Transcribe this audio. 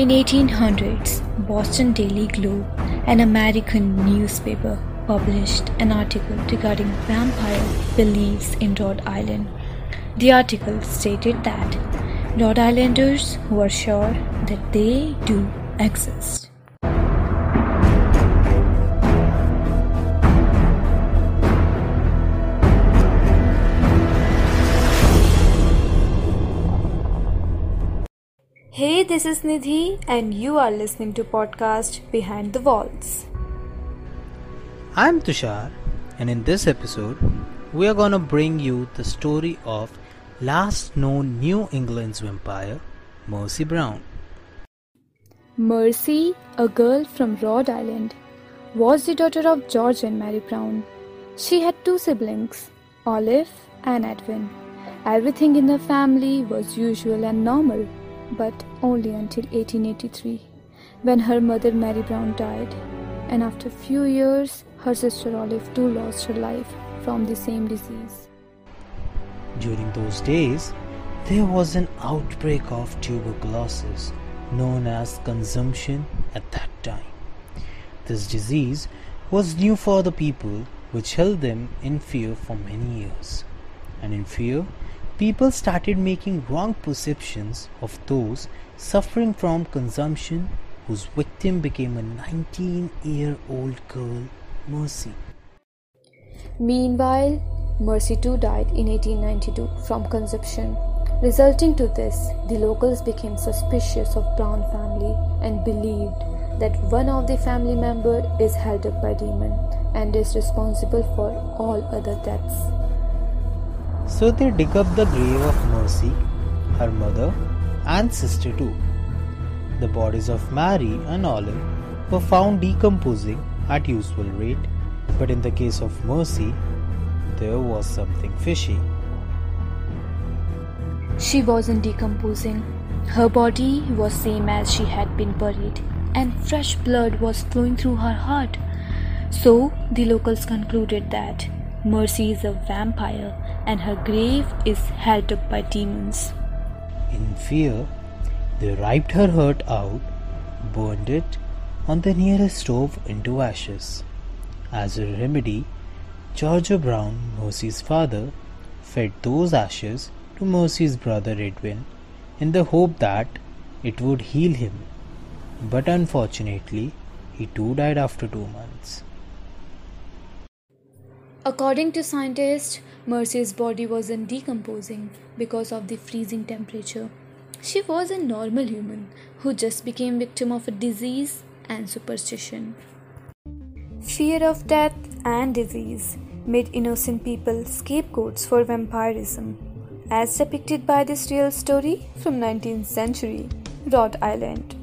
In 1800s, Boston Daily Globe, an American newspaper, published an article regarding vampire beliefs in Rhode Island. The article stated that Rhode Islanders were sure that they do exist. Hey, this is Nidhi, and you are listening to podcast Behind the Walls. I'm Tushar, and in this episode, we are gonna bring you the story of last known New England's vampire, Mercy Brown. Mercy, a girl from Rhode Island, was the daughter of George and Mary Brown. She had two siblings, Olive and Edwin. Everything in the family was usual and normal but only until 1883 when her mother Mary Brown died and after a few years her sister Olive too lost her life from the same disease. During those days, there was an outbreak of tuberculosis known as consumption at that time. This disease was new for the people which held them in fear for many years. And in fear, people started making wrong perceptions of those suffering from consumption whose victim became a 19 year old girl, Mercy. Meanwhile, Mercy too died in 1892 from consumption. Resulting to this, the locals became suspicious of Brown family and believed that one of the family member is held up by demon and is responsible for all other deaths. So they dig up the grave of Mercy, her mother, and sister too. The bodies of Mary and Olive were found decomposing at usual rate, but in the case of Mercy, there was something fishy. She wasn't decomposing. Her body was same as she had been buried, and fresh blood was flowing through her heart. So the locals concluded that Mercy is a vampire and her grave is held up by demons. In fear, they ripped her heart out, burned it on the nearest stove into ashes. As a remedy, George Brown, Mercy's father, fed those ashes to Mercy's brother Edwin in the hope that it would heal him. But unfortunately, he too died after two months. According to scientists, Mercy's body wasn't decomposing because of the freezing temperature. She was a normal human who just became victim of a disease and superstition. Fear of death and disease made innocent people scapegoats for vampirism, as depicted by this real story from 19th century Rhode Island.